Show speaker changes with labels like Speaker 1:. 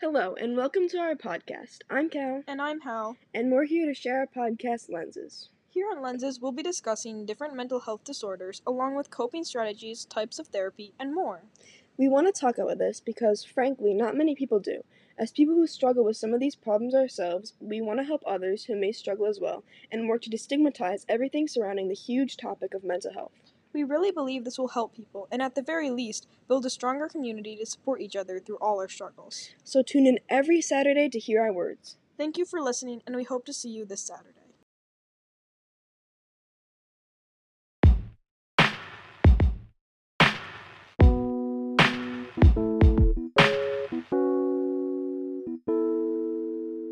Speaker 1: Hello, and welcome to our podcast. I'm Cal,
Speaker 2: And I'm Hal.
Speaker 1: and we're here to share our podcast lenses.
Speaker 2: Here on Lenses, we'll be discussing different mental health disorders, along with coping strategies, types of therapy, and more.
Speaker 1: We want to talk about this because, frankly, not many people do. As people who struggle with some of these problems ourselves, we want to help others who may struggle as well and work to destigmatize everything surrounding the huge topic of mental health.
Speaker 2: We really believe this will help people, and at the very least, build a stronger community to support each other through all our struggles.
Speaker 1: So tune in every Saturday to hear our words.
Speaker 2: Thank you for listening, and we hope to see you this Saturday.